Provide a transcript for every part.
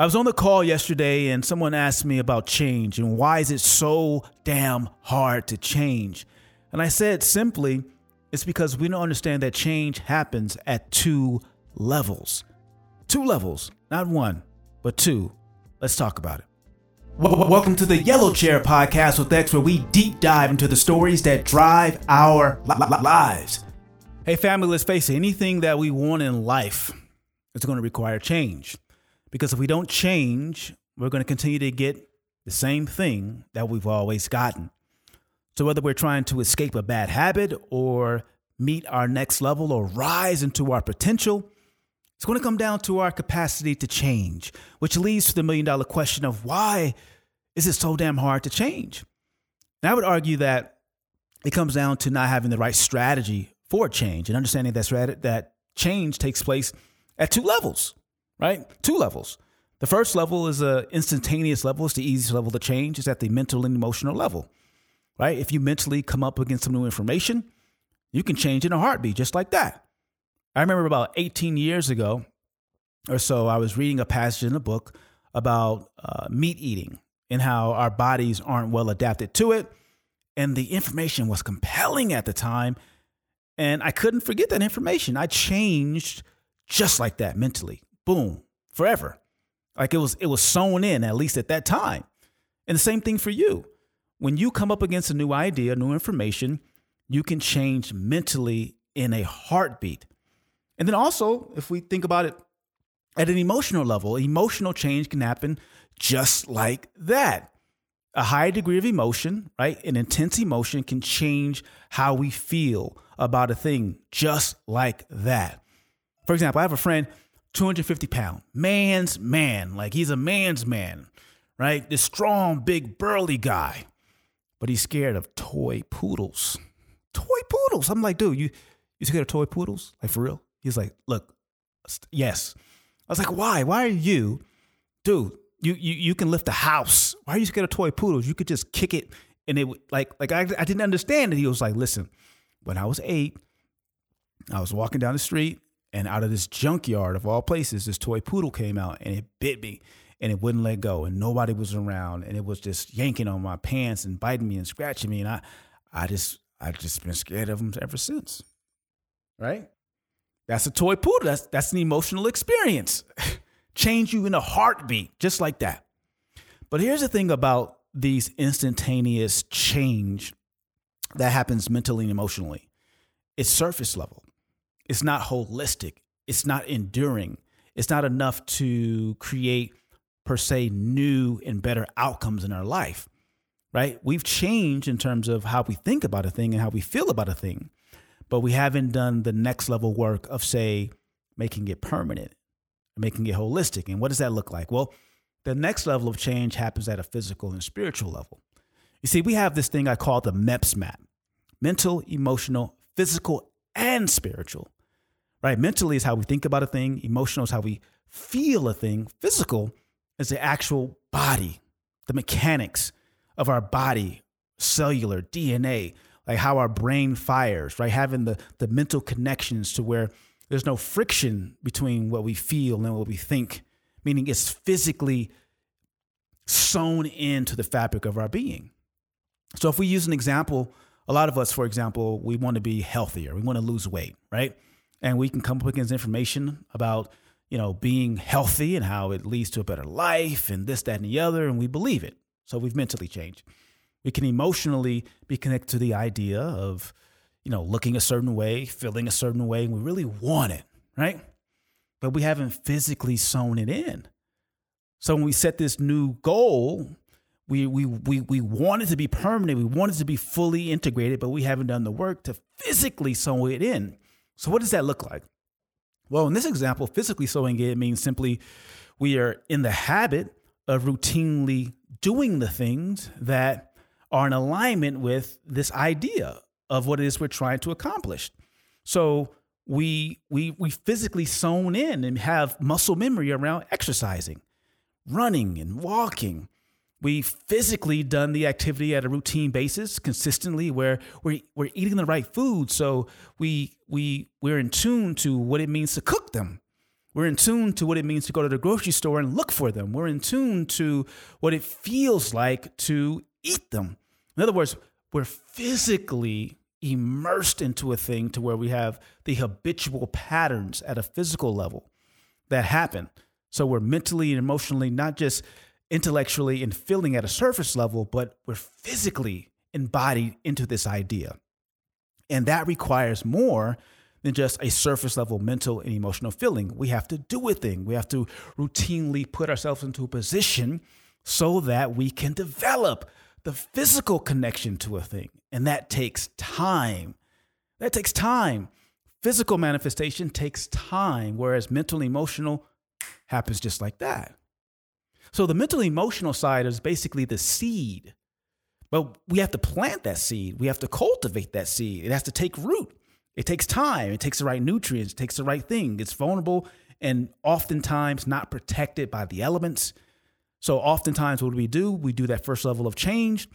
I was on the call yesterday and someone asked me about change and why is it so damn hard to change? And I said simply, it's because we don't understand that change happens at two levels. Two levels, not one, but two. Let's talk about it. Welcome to the Yellow Chair podcast with X, where we deep dive into the stories that drive our lives. Hey, family, let's face it anything that we want in life is going to require change. Because if we don't change, we're going to continue to get the same thing that we've always gotten. So, whether we're trying to escape a bad habit or meet our next level or rise into our potential, it's going to come down to our capacity to change, which leads to the million dollar question of why is it so damn hard to change? And I would argue that it comes down to not having the right strategy for change and understanding that, that change takes place at two levels, right? Two levels. The first level is a instantaneous level. It's the easiest level to change. It's at the mental and emotional level, right? If you mentally come up against some new information, you can change in a heartbeat, just like that. I remember about 18 years ago or so, I was reading a passage in a book about uh, meat eating and how our bodies aren't well adapted to it. And the information was compelling at the time. And I couldn't forget that information. I changed just like that mentally. Boom, forever. Like it was it was sewn in at least at that time. And the same thing for you. When you come up against a new idea, new information, you can change mentally in a heartbeat. And then also, if we think about it at an emotional level, emotional change can happen just like that. A high degree of emotion, right? An intense emotion can change how we feel about a thing just like that. For example, I have a friend, 250 pound, man's man, like he's a man's man, right? This strong, big, burly guy, but he's scared of toy poodles. Toy poodles. I'm like, dude, you you scared of toy poodles? Like for real? He's like, look, yes. I was like, why? Why are you, dude? You you you can lift a house. Why are you scared of toy poodles? You could just kick it, and it would like like I I didn't understand it. He was like, listen, when I was eight, I was walking down the street and out of this junkyard of all places, this toy poodle came out and it bit me and it wouldn't let go and nobody was around and it was just yanking on my pants and biting me and scratching me and I I just I just been scared of them ever since. Right? That's a toy poodle. That's that's an emotional experience. Change you in a heartbeat, just like that. But here's the thing about these instantaneous change that happens mentally and emotionally. It's surface level it's not holistic, it's not enduring, it's not enough to create, per se, new and better outcomes in our life, right? We've changed in terms of how we think about a thing and how we feel about a thing, but we haven't done the next level work of, say, making it permanent, making it holistic. And what does that look like? Well, the next level of change happens at a physical and spiritual level. You see, we have this thing I call the MEPS map mental, emotional, physical, and spiritual right? Mentally is how we think about a thing, emotional is how we feel a thing, physical is the actual body, the mechanics of our body, cellular, DNA, like how our brain fires, right? Having the, the mental connections to where there's no friction between what we feel and what we think, meaning it's physically sewn into the fabric of our being. So if we use an example, a lot of us, for example, we want to be healthier, we want to lose weight, right? And we can come up against information about you know being healthy and how it leads to a better life and this that and the other and we believe it. So we've mentally changed. We can emotionally be connected to the idea of you know looking a certain way feeling a certain way and we really want it right? But we haven't physically sewn it in. So when we set this new goal we we we we want it to be permanent. We want it to be fully integrated but we haven't done the work to physically sew it in so, what does that look like? Well, in this example, physically sewing it means simply we are in the habit of routinely doing the things that are in alignment with this idea of what it is we're trying to accomplish. So we we we physically sewn in and have muscle memory around exercising, running and walking, we physically done the activity at a routine basis consistently where we're, we're eating the right food so we we we're in tune to what it means to cook them We're in tune to what it means to go to the grocery store and look for them. We're in tune to what it feels like to eat them. In other words, we're physically immersed into a thing to where we have the habitual patterns at a physical level that happen. So we're mentally and emotionally, not just intellectually and feeling at a surface level, but we're physically embodied into this idea. And that requires more than just a surface level mental and emotional feeling. We have to do a thing. We have to routinely put ourselves into a position so that we can develop the physical connection to a thing. And that takes time. That takes time. Physical manifestation takes time, whereas mental emotional happens just like that. So the mental emotional side is basically the seed. But we have to plant that seed. We have to cultivate that seed. It has to take root. It takes time. It takes the right nutrients. It takes the right thing. It's vulnerable and oftentimes not protected by the elements. So oftentimes what do we do? We do that first level of change,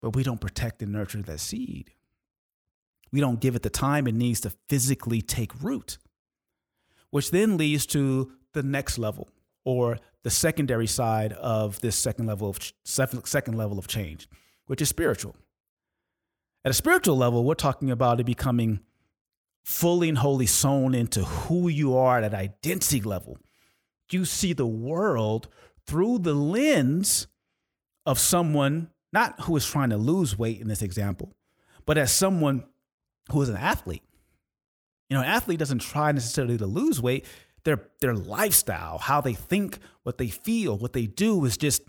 but we don't protect and nurture that seed. We don't give it the time it needs to physically take root, which then leads to the next level or the secondary side of this second level of second level of change, which is spiritual. At a spiritual level, we're talking about it becoming fully and wholly sewn into who you are at an identity level. You see the world through the lens of someone, not who is trying to lose weight in this example, but as someone who is an athlete. You know, an athlete doesn't try necessarily to lose weight. Their their lifestyle, how they think, what they feel, what they do is just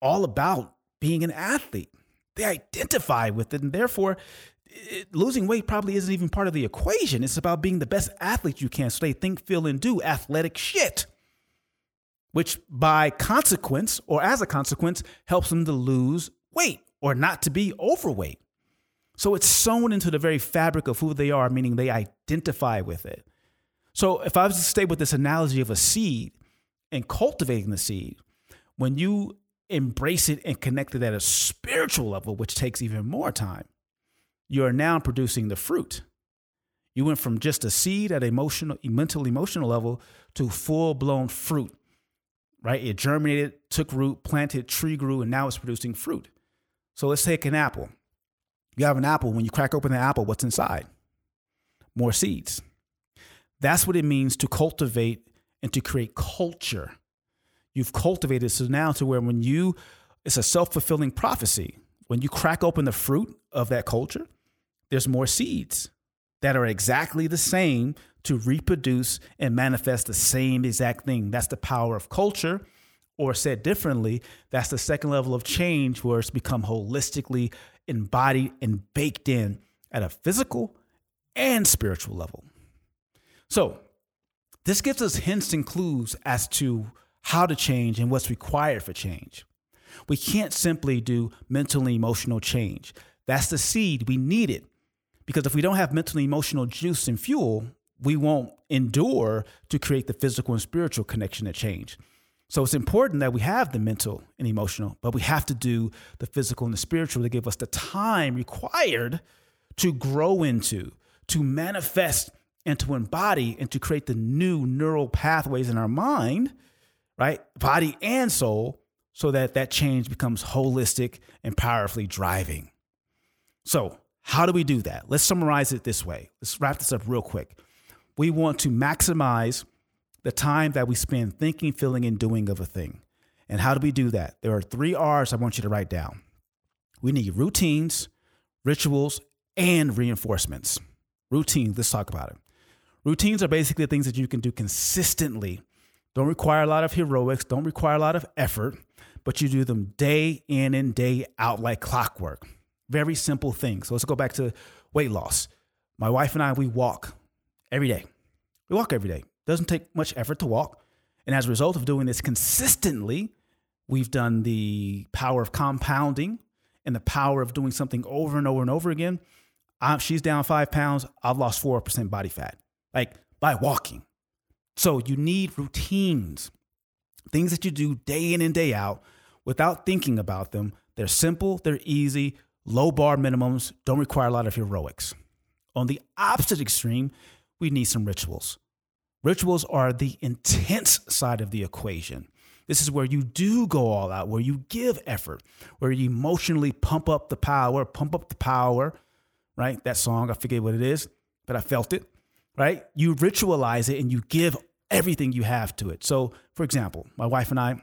all about being an athlete. They identify with it, and therefore, it, losing weight probably isn't even part of the equation. It's about being the best athlete you can. So they think, feel, and do athletic shit which by consequence or as a consequence helps them to lose weight or not to be overweight. So it's sewn into the very fabric of who they are, meaning they identify with it. So if I was to stay with this analogy of a seed and cultivating the seed, when you embrace it and connect it at a spiritual level, which takes even more time, you are now producing the fruit. You went from just a seed at emotional, mental, emotional level to full blown fruit right? It germinated, took root, planted, tree grew, and now it's producing fruit. So let's take an apple. You have an apple. When you crack open the apple, what's inside? More seeds. That's what it means to cultivate and to create culture. You've cultivated so now to where when you, it's a self fulfilling prophecy. When you crack open the fruit of that culture, there's more seeds that are exactly the same to reproduce and manifest the same exact thing. That's the power of culture. Or said differently, that's the second level of change where it's become holistically embodied and baked in at a physical and spiritual level. So, this gives us hints and clues as to how to change and what's required for change. We can't simply do mental and emotional change. That's the seed. We need it. Because if we don't have mental and emotional juice and fuel, we won't endure to create the physical and spiritual connection to change. So it's important that we have the mental and emotional, but we have to do the physical and the spiritual to give us the time required to grow into, to manifest, and to embody and to create the new neural pathways in our mind, right? Body and soul, so that that change becomes holistic and powerfully driving. So, how do we do that? Let's summarize it this way. Let's wrap this up real quick we want to maximize the time that we spend thinking, feeling, and doing of a thing. And how do we do that? There are three R's I want you to write down. We need routines, rituals, and reinforcements. Routines, let's talk about it. Routines are basically things that you can do consistently. Don't require a lot of heroics, don't require a lot of effort, but you do them day in and day out like clockwork. Very simple things. So let's go back to weight loss. My wife and I, we walk every day. We walk every day. Doesn't take much effort to walk. And as a result of doing this consistently, we've done the power of compounding and the power of doing something over and over and over again. I, she's down five pounds. I've lost 4% body fat, like by walking. So you need routines, things that you do day in and day out without thinking about them. They're simple, they're easy, low bar minimums, don't require a lot of heroics. On the opposite extreme, we need some rituals. Rituals are the intense side of the equation. This is where you do go all out, where you give effort, where you emotionally pump up the power, pump up the power, right? That song, I forget what it is, but I felt it, right? You ritualize it and you give everything you have to it. So, for example, my wife and I,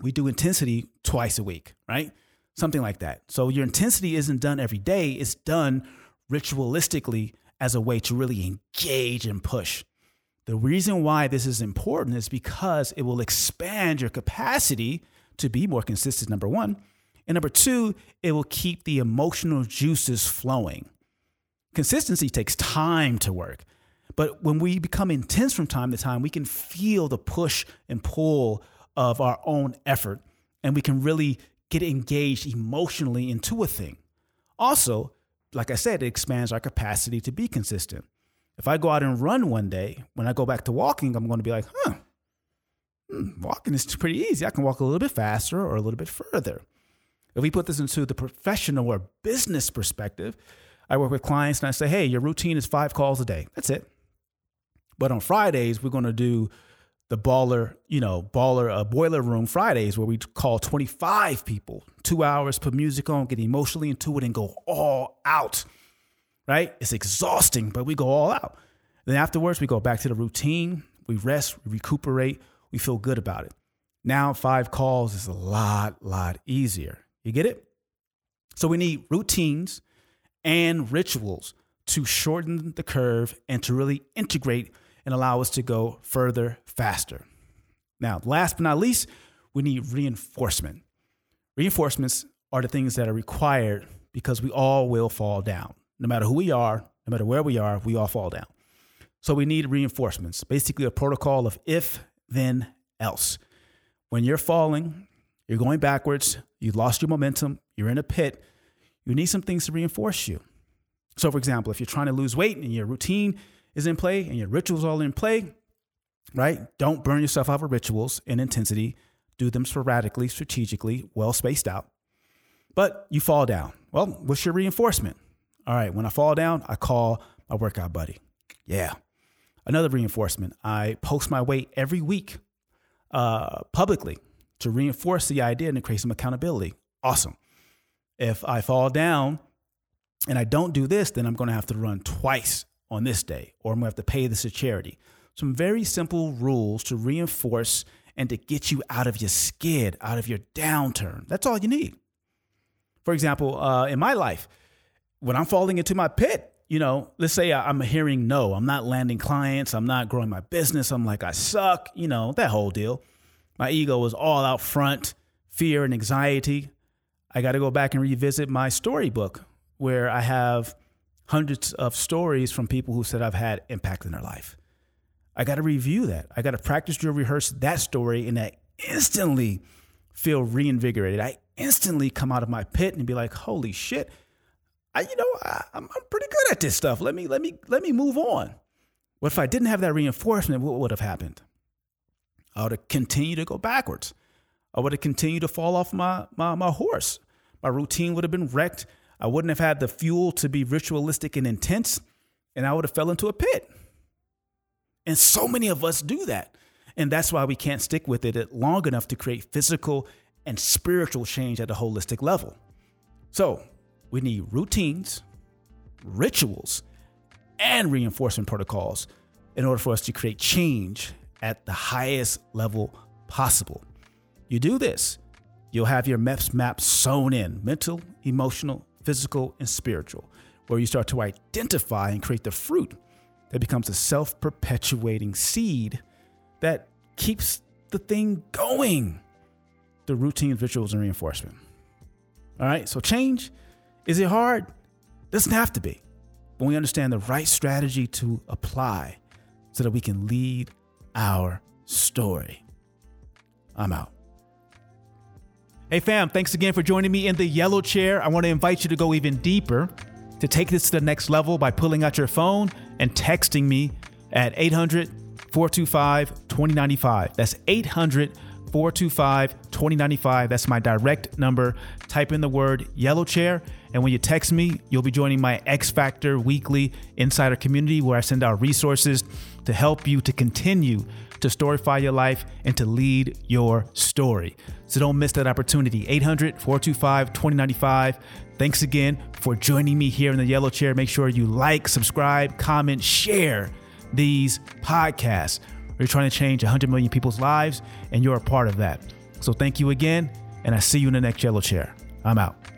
we do intensity twice a week, right? Something like that. So, your intensity isn't done every day, it's done ritualistically as a way to really engage and push. The reason why this is important is because it will expand your capacity to be more consistent, number one. And number two, it will keep the emotional juices flowing. Consistency takes time to work. But when we become intense from time to time, we can feel the push and pull of our own effort, and we can really get engaged emotionally into a thing. Also, like I said, it expands our capacity to be consistent. If I go out and run one day, when I go back to walking, I'm going to be like, huh, hmm, walking is pretty easy. I can walk a little bit faster or a little bit further. If we put this into the professional or business perspective, I work with clients and I say, hey, your routine is five calls a day. That's it. But on Fridays, we're going to do the baller, you know, baller uh, boiler room Fridays where we call 25 people, two hours, put music on, get emotionally into it, and go all out right? It's exhausting, but we go all out. Then afterwards, we go back to the routine. We rest, we recuperate, we feel good about it. Now, five calls is a lot, lot easier. You get it? So we need routines and rituals to shorten the curve and to really integrate and allow us to go further faster. Now, last but not least, we need reinforcement. Reinforcements are the things that are required because we all will fall down no matter who we are, no matter where we are, we all fall down. So we need reinforcements, basically a protocol of if, then, else. When you're falling, you're going backwards, you lost your momentum, you're in a pit, you need some things to reinforce you. So, for example, if you're trying to lose weight and your routine is in play and your rituals are in play, right? Don't burn yourself out with rituals in intensity. Do them sporadically, strategically, well spaced out. But you fall down. Well, what's your reinforcement? All right, when I fall down, I call my workout buddy. Yeah. Another reinforcement I post my weight every week uh, publicly to reinforce the idea and to create some accountability. Awesome. If I fall down and I don't do this, then I'm going to have to run twice on this day, or I'm going to have to pay this to charity. Some very simple rules to reinforce and to get you out of your skid, out of your downturn. That's all you need. For example, uh, in my life, when I'm falling into my pit, you know, let's say I'm hearing no, I'm not landing clients, I'm not growing my business, I'm like, I suck, you know, that whole deal. My ego is all out front, fear and anxiety. I got to go back and revisit my storybook where I have hundreds of stories from people who said I've had impact in their life. I got to review that. I got to practice, drill, rehearse that story, and I instantly feel reinvigorated. I instantly come out of my pit and be like, holy shit, I, you know, I, I'm, I'm pretty good at this stuff. Let me, let me, let me move on. What if I didn't have that reinforcement? What would have happened? I would have continued to go backwards. I would have continued to fall off my, my, my horse. My routine would have been wrecked. I wouldn't have had the fuel to be ritualistic and intense, and I would have fell into a pit. And so many of us do that. And that's why we can't stick with it long enough to create physical and spiritual change at a holistic level. So, we need routines, rituals, and reinforcement protocols in order for us to create change at the highest level possible. You do this, you'll have your MEPS map sewn in mental, emotional, physical, and spiritual, where you start to identify and create the fruit that becomes a self perpetuating seed that keeps the thing going. The routines, rituals, and reinforcement. All right, so change is it hard? Doesn't have to be. But we understand the right strategy to apply so that we can lead our story. I'm out. Hey, fam, thanks again for joining me in the yellow chair. I want to invite you to go even deeper, to take this to the next level by pulling out your phone and texting me at 800 425 2095. That's 800 425 2095. That's my direct number. Type in the word yellow chair and when you text me, you'll be joining my X Factor weekly insider community where I send out resources to help you to continue to storify your life and to lead your story. So don't miss that opportunity. 800 425 2095. Thanks again for joining me here in the yellow chair. Make sure you like, subscribe, comment, share these podcasts. We're trying to change 100 million people's lives, and you're a part of that. So thank you again, and I see you in the next yellow chair. I'm out.